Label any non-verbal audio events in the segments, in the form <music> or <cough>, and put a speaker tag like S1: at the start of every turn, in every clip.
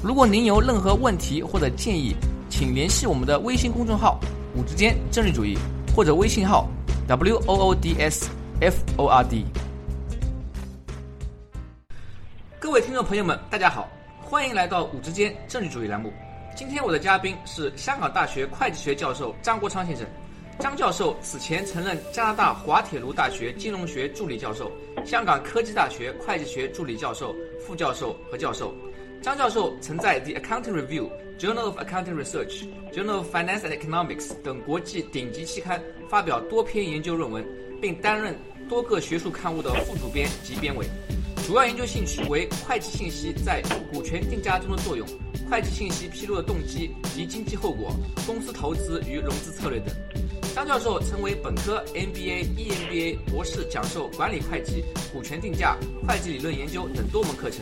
S1: 如果您有任何问题或者建议，请联系我们的微信公众号“五之间政治主义”或者微信号 “w o o d s f o r d”。各位听众朋友们，大家好，欢迎来到“五之间政治主义”栏目。今天我的嘉宾是香港大学会计学教授张国昌先生。张教授此前曾任加拿大滑铁卢大学金融学助理教授、香港科技大学会计学助理教授、副教授和教授。张教授曾在《The Accounting Review》、《Journal of Accounting Research》、《Journal of Finance and Economics》等国际顶级期刊发表多篇研究论文，并担任多个学术刊物的副主编及编委。主要研究兴趣为会计信息在股权定价中的作用、会计信息披露的动机及经济后果、公司投资与融资策略等。张教授曾为本科、MBA、EMBA 博士讲授管理会计、股权定价、会计理论研究等多门课程。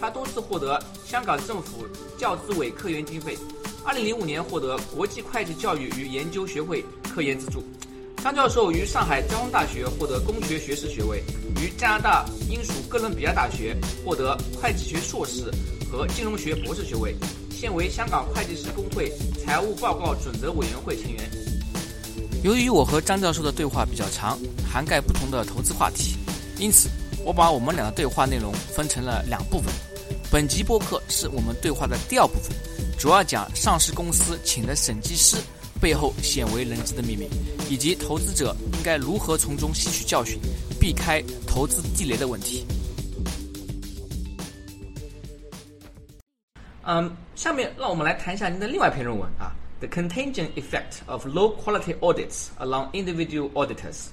S1: 他多次获得香港政府教资委科研经费。2005年获得国际会计教育与研究学会科研资助。张教授于上海交通大学获得工学学士学位，于加拿大英属哥伦比亚大学获得会计学硕士和金融学博士学位，现为香港会计师工会财务报告准则委员会成员。由于我和张教授的对话比较长，涵盖不同的投资话题，因此我把我们俩的对话内容分成了两部分。本集播客是我们对话的第二部分，主要讲上市公司请的审计师背后鲜为人知的秘密，以及投资者应该如何从中吸取教训，避开投资地雷的问题。嗯，下面让我们来谈一下您的另外一篇论文啊。The contagion effect of low-quality audits along individual auditors。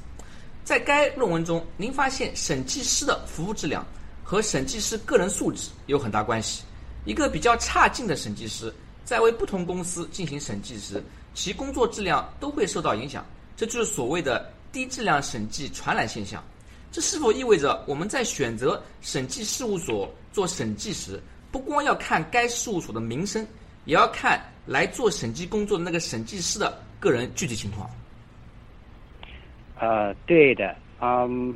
S1: 在该论文中，您发现审计师的服务质量和审计师个人素质有很大关系。一个比较差劲的审计师，在为不同公司进行审计时，其工作质量都会受到影响。这就是所谓的低质量审计传染现象。这是否意味着我们在选择审计事务所做审计时，不光要看该事务所的名声，也要看？来做审计工作的那个审计师的个人具体情况。
S2: 呃，对的，嗯，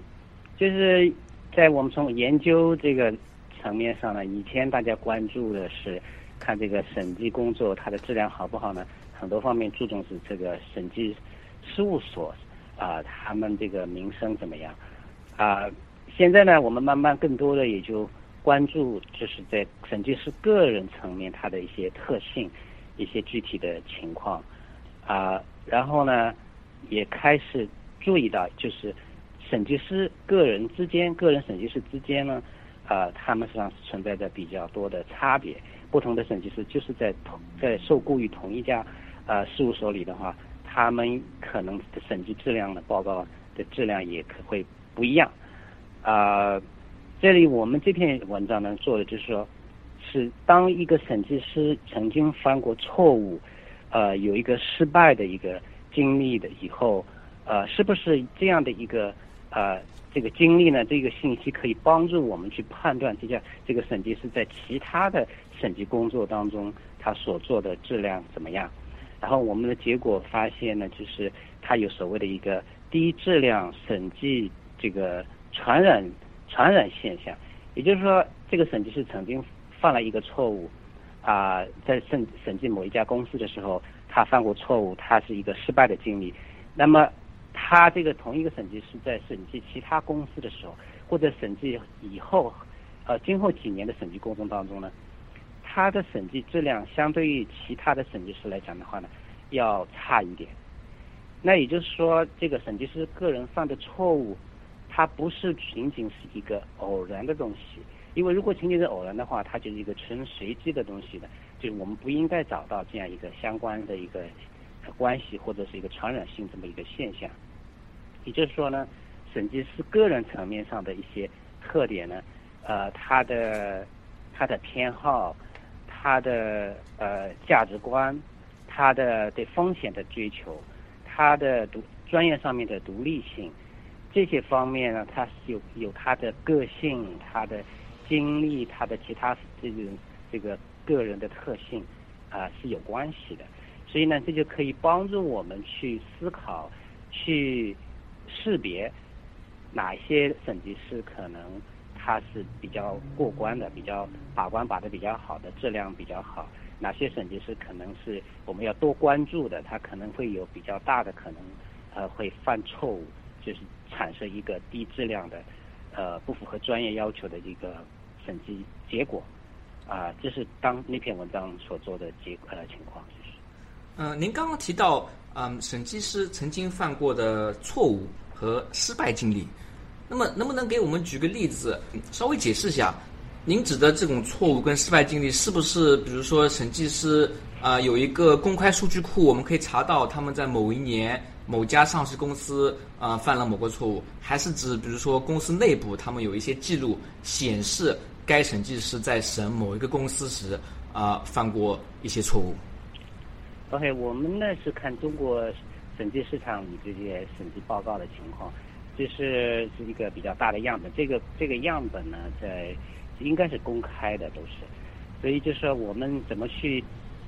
S2: 就是在我们从研究这个层面上呢，以前大家关注的是看这个审计工作它的质量好不好呢？很多方面注重是这个审计事务所啊，他们这个名声怎么样啊？现在呢，我们慢慢更多的也就关注就是在审计师个人层面他的一些特性。一些具体的情况啊，然后呢，也开始注意到，就是审计师个人之间，个人审计师之间呢，啊，他们实际上是存在着比较多的差别。不同的审计师就是在同在受雇于同一家呃事务所里的话，他们可能审计质量的报告的质量也可会不一样。啊，这里我们这篇文章呢做的就是说。是当一个审计师曾经犯过错误，呃，有一个失败的一个经历的以后，呃，是不是这样的一个呃这个经历呢？这个信息可以帮助我们去判断这家这个审计师在其他的审计工作当中他所做的质量怎么样？然后我们的结果发现呢，就是他有所谓的一个低质量审计这个传染传染现象，也就是说，这个审计师曾经。犯了一个错误，啊，在审审计某一家公司的时候，他犯过错误，他是一个失败的经历。那么，他这个同一个审计师在审计其他公司的时候，或者审计以后，呃，今后几年的审计过程当中呢，他的审计质量相对于其他的审计师来讲的话呢，要差一点。那也就是说，这个审计师个人犯的错误，他不是仅仅是一个偶然的东西。因为如果仅仅是偶然的话，它就是一个纯随机的东西的，就是我们不应该找到这样一个相关的一个关系或者是一个传染性这么一个现象。也就是说呢，审计师个人层面上的一些特点呢，呃，他的他的偏好，他的呃价值观，他的对风险的追求，他的独专业上面的独立性，这些方面呢，他是有有他的个性，他的经历，他的其他这种这个个人的特性啊是有关系的。所以呢，这就可以帮助我们去思考，去识别哪些审计师可能他是比较过关的，比较把关把的比较好的，质量比较好；哪些审计师可能是我们要多关注的，他可能会有比较大的可能呃会犯错误，就是产生一个低质量的呃不符合专业要求的一个审计结果啊，这是当那篇文章所做的结呃情况。
S1: 嗯，您刚刚提到，嗯，审计师曾经犯过的错误和失败经历，那么能不能给我们举个例子，稍微解释一下？您指的这种错误跟失败经历，是不是比如说审计师啊有一个公开数据库，我们可以查到他们在某一年某家上市公司啊犯了某个错误，还是指比如说公司内部他们有一些记录显示该审计师在审某一个公司时啊犯过一些错误
S2: ？OK，我们呢是看中国审计市场里这些审计报告的情况，这是是一个比较大的样本。这个这个样本呢，在应该是公开的，都是。所以就是说，我们怎么去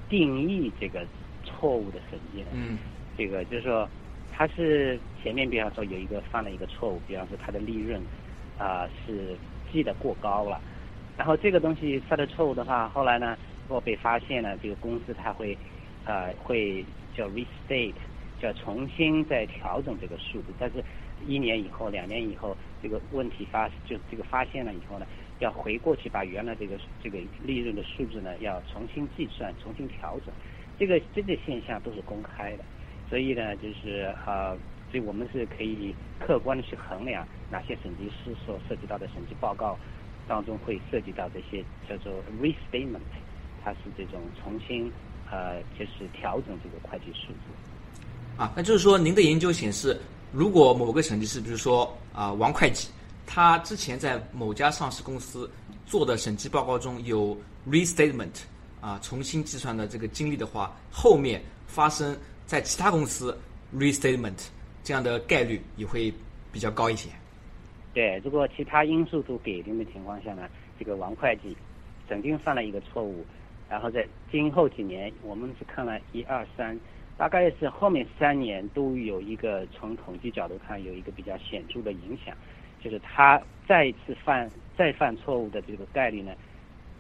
S2: 定义这个错误的审计呢？
S1: 嗯。
S2: 这个就是说，它是前面比方说有一个犯了一个错误，比方说它的利润啊是记得过高了，然后这个东西犯的错误的话，后来呢，如果被发现了，这个公司它会。呃，会叫 restate，叫重新再调整这个数字，但是一年以后、两年以后，这个问题发就这个发现了以后呢，要回过去把原来这个这个利润的数字呢，要重新计算、重新调整，这个这个现象都是公开的，所以呢，就是呃，所以我们是可以客观的去衡量哪些审计师所涉及到的审计报告当中会涉及到这些叫做 restatement，它是这种重新。呃，就是调整这个会计数字。
S1: 啊，那就是说，您的研究显示，如果某个审计师，比如说啊王会计，他之前在某家上市公司做的审计报告中有 restatement 啊重新计算的这个经历的话，后面发生在其他公司 restatement 这样的概率也会比较高一些。
S2: 对，如果其他因素都给定的情况下呢，这个王会计曾经犯了一个错误。然后在今后几年，我们是看了一二三，大概是后面三年都有一个从统计角度看有一个比较显著的影响，就是他再一次犯再犯错误的这个概率呢，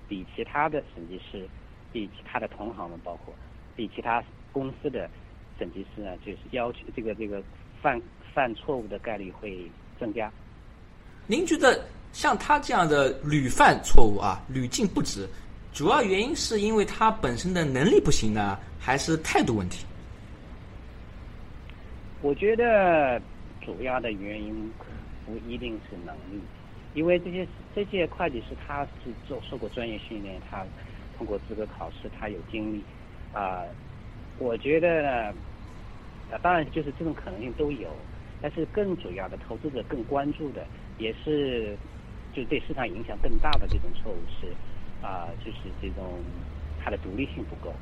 S2: 比其他的审计师，比其他的同行们包括，比其他公司的审计师呢，就是要求这个这个犯犯错误的概率会增加。
S1: 您觉得像他这样的屡犯错误啊，屡禁不止？主要原因是因为他本身的能力不行呢，还是态度问题？
S2: 我觉得主要的原因不一定是能力，因为这些这些会计师他是做受过专业训练，他通过资格考试，他有经历啊。我觉得呢，当然就是这种可能性都有，但是更主要的投资者更关注的，也是就对市场影响更大的这种错误是。啊，就是这种，它的独立性不够，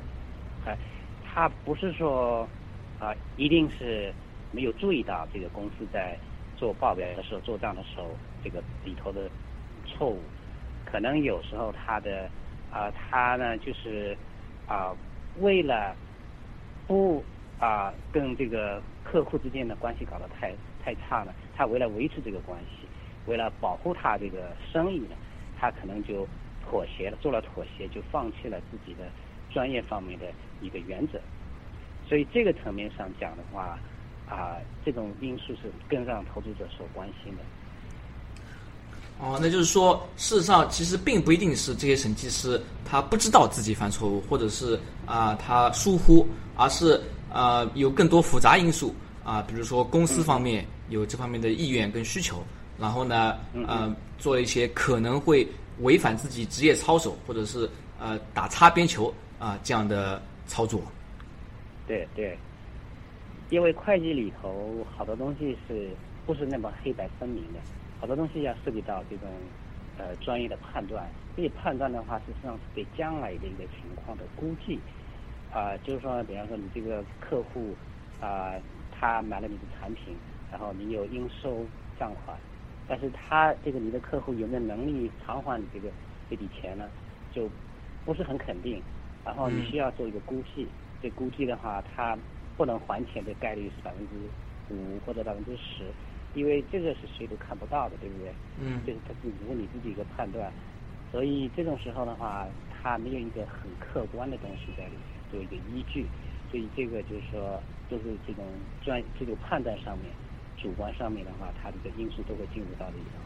S2: 还，他不是说啊，一定是没有注意到这个公司在做报表的时候、做账的时候，这个里头的错误，可能有时候他的啊，他呢就是啊，为了不啊跟这个客户之间的关系搞得太太差了，他为了维持这个关系，为了保护他这个生意呢，他可能就。妥协了，做了妥协，就放弃了自己的专业方面的一个原则。所以这个层面上讲的话，啊，这种因素是更让投资者所关心的。
S1: 哦，那就是说，事实上其实并不一定是这些审计师他不知道自己犯错误，或者是啊他疏忽，而是啊有更多复杂因素啊，比如说公司方面有这方面的意愿跟需求，然后呢，呃，做一些可能会。违反自己职业操守，或者是呃打擦边球啊这样的操作。
S2: 对对，因为会计里头好多东西是不是那么黑白分明的，好多东西要涉及到这种呃专业的判断。这些判断的话，实际上是对将来的一个情况的估计。啊，就是说，比方说你这个客户啊，他买了你的产品，然后你有应收账款，但是他这个你的客户有没有能力偿还你这个这笔钱呢？就不是很肯定。然后你需要做一个估计，这估计的话，他不能还钱的概率是百分之五或者百分之十，因为这个是谁都看不到的，对不对？
S1: 嗯。
S2: 这是他只是你自己一个判断，所以这种时候的话，他没有一个很客观的东西在里面做一个依据，所以这个就是说，就是这种专这种判断上面，主观上面的话，它这个因素都会进入到里头。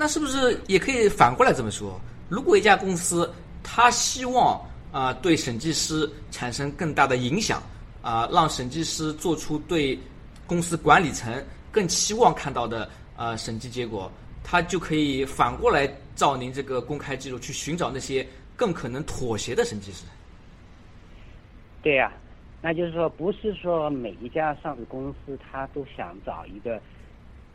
S1: 那是不是也可以反过来这么说？如果一家公司，他希望啊对审计师产生更大的影响啊，让审计师做出对公司管理层更期望看到的啊审计结果，他就可以反过来照您这个公开记录去寻找那些更可能妥协的审计师。
S2: 对呀，那就是说，不是说每一家上市公司他都想找一个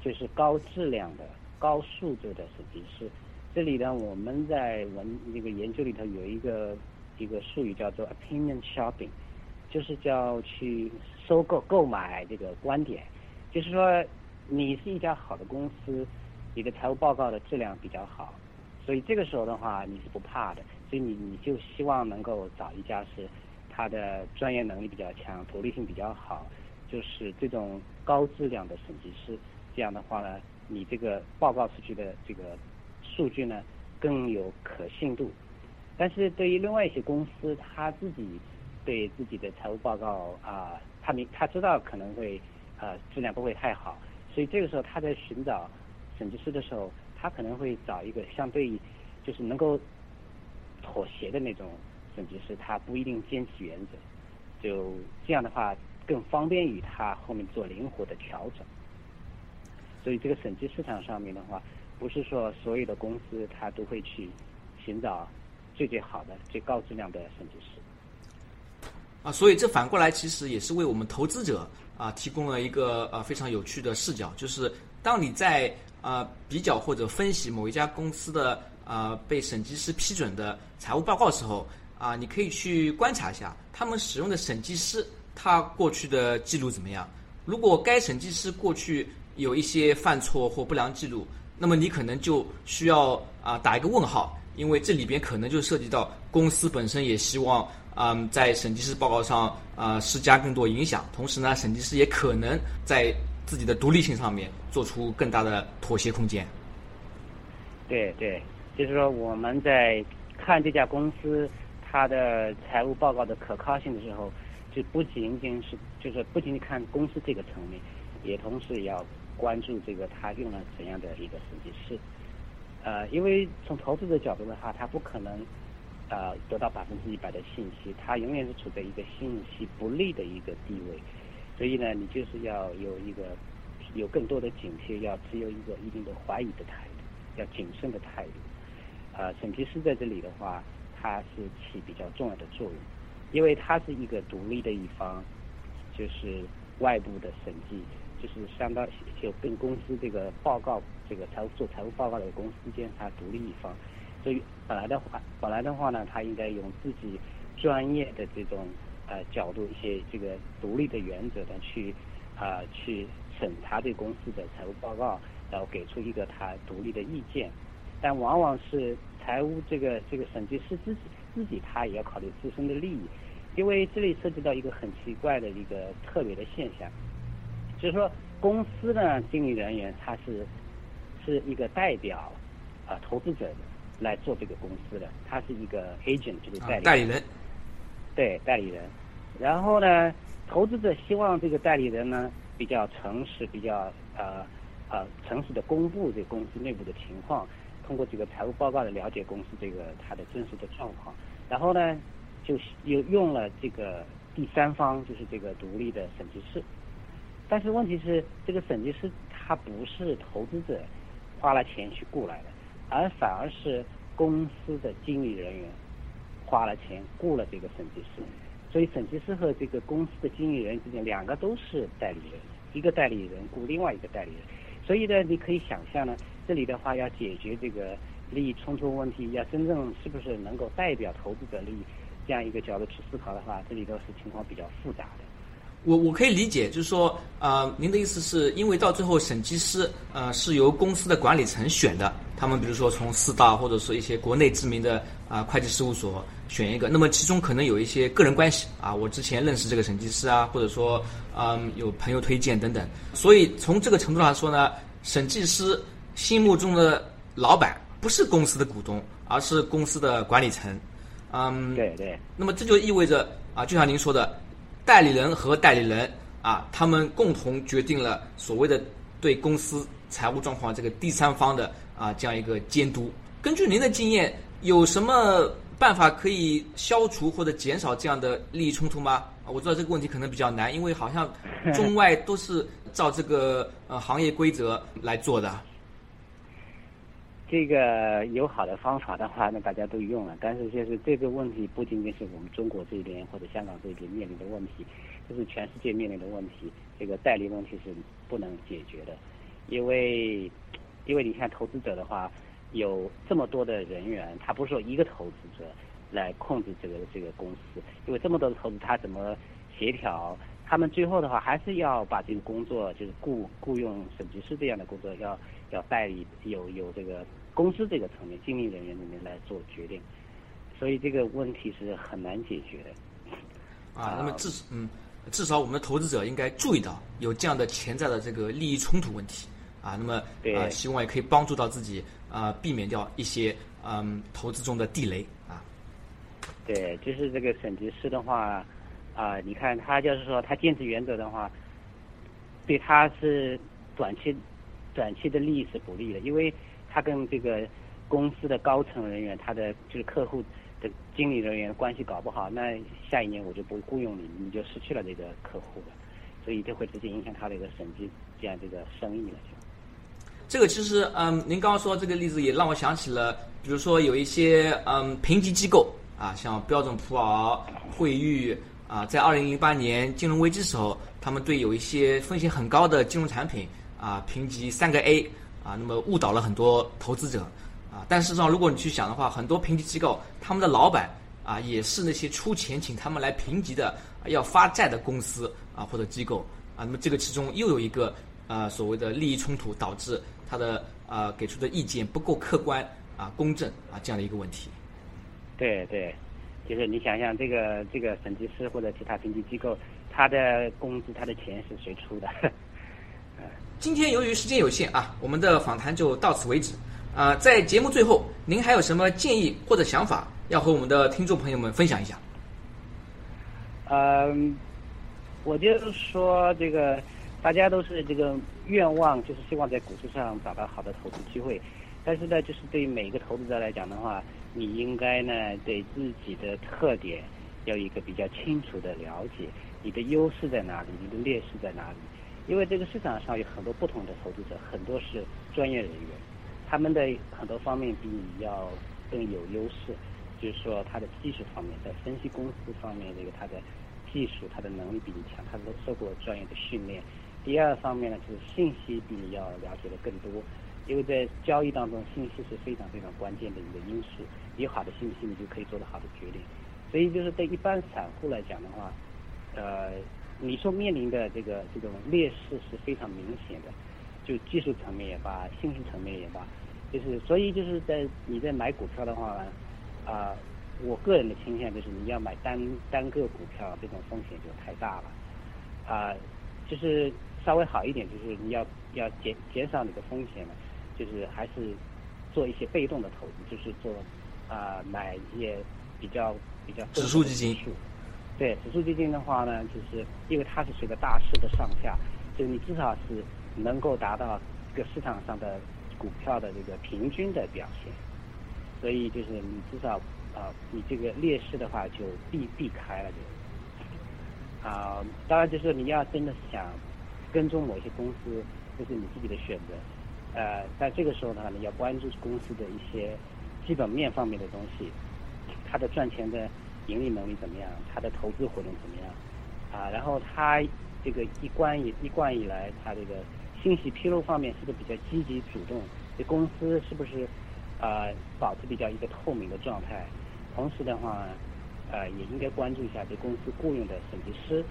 S2: 就是高质量的、高素质的审计师。这里呢，我们在文那个研究里头有一个一个术语叫做 opinion shopping，就是叫去收购购买这个观点。就是说，你是一家好的公司，你的财务报告的质量比较好，所以这个时候的话你是不怕的，所以你你就希望能够找一家是他的专业能力比较强、独立性比较好，就是这种高质量的审计师。这样的话呢，你这个报告出去的这个。数据呢更有可信度，但是对于另外一些公司，他自己对自己的财务报告啊，他明他知道可能会呃质量不会太好，所以这个时候他在寻找审计师的时候，他可能会找一个相对于就是能够妥协的那种审计师，他不一定坚持原则，就这样的话更方便于他后面做灵活的调整。所以这个审计市场上面的话。不是说所有的公司他都会去寻找最最好的、最高质量的审计师
S1: 啊，所以这反过来其实也是为我们投资者啊提供了一个呃非常有趣的视角，就是当你在啊比较或者分析某一家公司的啊被审计师批准的财务报告的时候啊，你可以去观察一下他们使用的审计师他过去的记录怎么样。如果该审计师过去有一些犯错或不良记录，那么你可能就需要啊打一个问号，因为这里边可能就涉及到公司本身也希望嗯在审计师报告上啊施加更多影响，同时呢，审计师也可能在自己的独立性上面做出更大的妥协空间。
S2: 对对，就是说我们在看这家公司它的财务报告的可靠性的时候，就不仅仅是就是不仅仅看公司这个层面，也同时也要。关注这个他用了怎样的一个审计师，呃，因为从投资者角度的话，他不可能呃得到百分之一百的信息，他永远是处在一个信息不利的一个地位，所以呢，你就是要有一个有更多的警惕，要持有一个一定的怀疑的态度，要谨慎的态度。呃，审计师在这里的话，他是起比较重要的作用，因为他是一个独立的一方，就是外部的审计。就是相当就跟公司这个报告，这个财务做财务报告的公司间，它独立一方。所以本来的话，本来的话呢，他应该用自己专业的这种呃角度，一些这个独立的原则的去啊去审查这公司的财务报告，然后给出一个他独立的意见。但往往是财务这个这个审计师自己自己他也要考虑自身的利益，因为这里涉及到一个很奇怪的一个特别的现象。就是说，公司呢，经理人员他是是一个代表啊投资者的来做这个公司的，他是一个 agent，就是代理
S1: 代理人。
S2: 对，代理人。然后呢，投资者希望这个代理人呢比较诚实，比较呃呃诚实的公布这个公司内部的情况，通过这个财务报告的了解公司这个它的真实的状况。然后呢，就又用了这个第三方，就是这个独立的审计师。但是问题是，这个审计师他不是投资者花了钱去雇来的，而反而是公司的经理人员花了钱雇了这个审计师。所以审计师和这个公司的经理人之间，两个都是代理人，一个代理人雇另外一个代理人。所以呢，你可以想象呢，这里的话要解决这个利益冲突问题，要真正是不是能够代表投资者利益这样一个角度去思考的话，这里都是情况比较复杂的。
S1: 我我可以理解，就是说，呃，您的意思是因为到最后审计师，呃，是由公司的管理层选的，他们比如说从四大或者说一些国内知名的啊会计事务所选一个，那么其中可能有一些个人关系啊，我之前认识这个审计师啊，或者说，嗯，有朋友推荐等等，所以从这个程度上说呢，审计师心目中的老板不是公司的股东，而是公司的管理层，
S2: 嗯，对对，
S1: 那么这就意味着啊，就像您说的。代理人和代理人啊，他们共同决定了所谓的对公司财务状况这个第三方的啊这样一个监督。根据您的经验，有什么办法可以消除或者减少这样的利益冲突吗？啊，我知道这个问题可能比较难，因为好像中外都是照这个呃行业规则来做的。
S2: 这个有好的方法的话，那大家都用了。但是就是这个问题不仅仅是我们中国这边或者香港这边面临的问题，这是全世界面临的问题。这个代理问题是不能解决的，因为因为你看投资者的话，有这么多的人员，他不是说一个投资者来控制这个这个公司，因为这么多的投资，他怎么协调？他们最后的话还是要把这个工作，就是雇雇佣审计师这样的工作，要要代理有有这个。公司这个层面，经理人员里面来做决定，所以这个问题是很难解决的。
S1: 啊，那么至嗯，至少我们的投资者应该注意到有这样的潜在的这个利益冲突问题啊。那么啊，希望也可以帮助到自己啊，避免掉一些嗯投资中的地雷啊。
S2: 对，就是这个审计师的话啊，你看他就是说他坚持原则的话，对他是短期短期的利益是不利的，因为。他跟这个公司的高层人员，他的就是客户的经理人员关系搞不好，那下一年我就不雇佣你，你就失去了这个客户了，所以这会直接影响他的一个审计这样这个生意了。就
S1: 这个其实，嗯，您刚刚说这个例子也让我想起了，比如说有一些嗯评级机构啊，像标准普尔、惠誉啊，在二零零八年金融危机时候，他们对有一些风险很高的金融产品啊评级三个 A。啊，那么误导了很多投资者，啊，但事实上，如果你去想的话，很多评级机构他们的老板啊，也是那些出钱请他们来评级的要发债的公司啊或者机构啊，那么这个其中又有一个呃所谓的利益冲突，导致他的呃给出的意见不够客观啊公正啊这样的一个问题。
S2: 对对，就是你想想这个这个审计师或者其他评级机构，他的工资他的钱是谁出的？
S1: 今天由于时间有限啊，我们的访谈就到此为止。啊，在节目最后，您还有什么建议或者想法要和我们的听众朋友们分享一下？
S2: 嗯，我就是说，这个大家都是这个愿望，就是希望在股市上找到好的投资机会。但是呢，就是对于每一个投资者来讲的话，你应该呢对自己的特点有一个比较清楚的了解，你的优势在哪里，你的劣势在哪里。因为这个市场上有很多不同的投资者，很多是专业人员，他们的很多方面比你要更有优势，就是说他的技术方面，在分析公司方面，这个他的技术、他的能力比你强，他都受过专业的训练。第二方面呢，就是信息比你要了解的更多，因为在交易当中，信息是非常非常关键的一个因素。有好的信息，你就可以做得好的决定。所以就是对一般散户来讲的话，呃。你所面临的这个这种劣势是非常明显的，就技术层面也罢，信息层面也罢，就是所以就是在你在买股票的话，啊，我个人的倾向就是你要买单单个股票，这种风险就太大了，啊，就是稍微好一点，就是你要要减减少你的风险呢，就是还是做一些被动的投资，就是做啊买一些比较比较
S1: 指数基金。
S2: 对指数基金的话呢，就是因为它是随着大势的上下，就是你至少是能够达到这个市场上的股票的这个平均的表现，所以就是你至少啊，你这个劣势的话就避避开了就啊，当然就是你要真的是想跟踪某些公司，这是你自己的选择，呃，在这个时候呢，你要关注公司的一些基本面方面的东西，它的赚钱的。盈利能力怎么样？他的投资活动怎么样？啊，然后他这个一贯以一贯以来，他这个信息披露方面是不是比较积极主动？这公司是不是呃保持比较一个透明的状态？同时的话，呃，也应该关注一下这公司雇佣的审计师，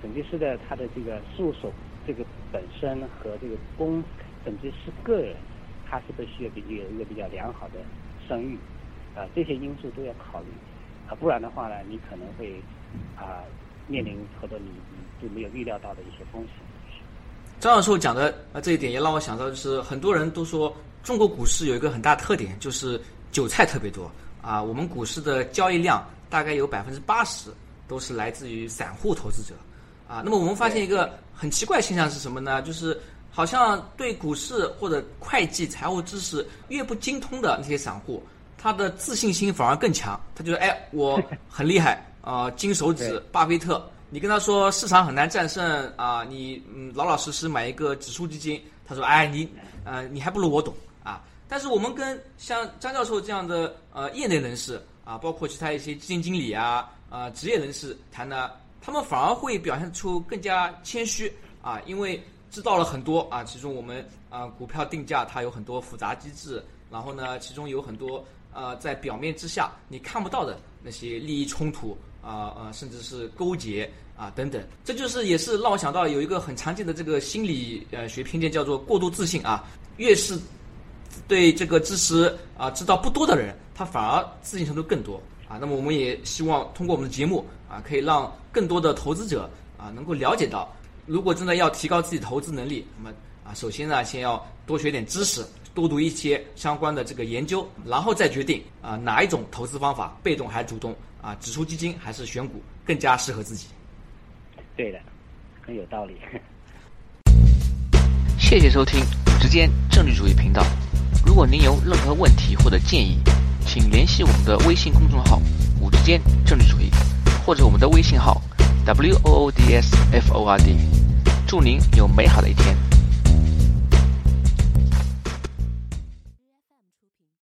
S2: 审计师的他的这个事务所这个本身和这个公审计师个人，他是不是需要比有一个比较良好的声誉？啊，这些因素都要考虑，啊，不然的话呢，你可能会啊面临很多你你都没有预料到的一些风险。
S1: 张教授讲的啊这一点也让我想到，就是很多人都说中国股市有一个很大特点，就是韭菜特别多啊。我们股市的交易量大概有百分之八十都是来自于散户投资者啊。那么我们发现一个很奇怪现象是什么呢？就是好像对股市或者会计、财务知识越不精通的那些散户。他的自信心反而更强，他觉得哎，我 <laughs> 很厉害啊，金手指巴菲特。你跟他说市场很难战胜啊，你嗯老老实实买一个指数基金，他说哎你呃你还不如我懂啊。但是我们跟像张教授这样的呃业内人士啊，包括其他一些基金经理啊啊职业人士谈呢，他们反而会表现出更加谦虚啊，因为知道了很多啊，其中我们啊股票定价它有很多复杂机制，然后呢其中有很多。呃，在表面之下你看不到的那些利益冲突啊呃，甚至是勾结啊等等，这就是也是让我想到有一个很常见的这个心理呃学偏见，叫做过度自信啊。越是对这个知识啊知道不多的人，他反而自信程度更多啊。那么我们也希望通过我们的节目啊，可以让更多的投资者啊能够了解到，如果真的要提高自己投资能力，那么啊首先呢，先要多学点知识。多读一些相关的这个研究，然后再决定啊哪一种投资方法，被动还是主动啊，指数基金还是选股更加适合自己。
S2: 对的，很有道理。
S1: 谢谢收听五之间政治主义频道。如果您有任何问题或者建议，请联系我们的微信公众号“五之间政治主义”，或者我们的微信号 “w o o d s f o r d”。祝您有美好的一天。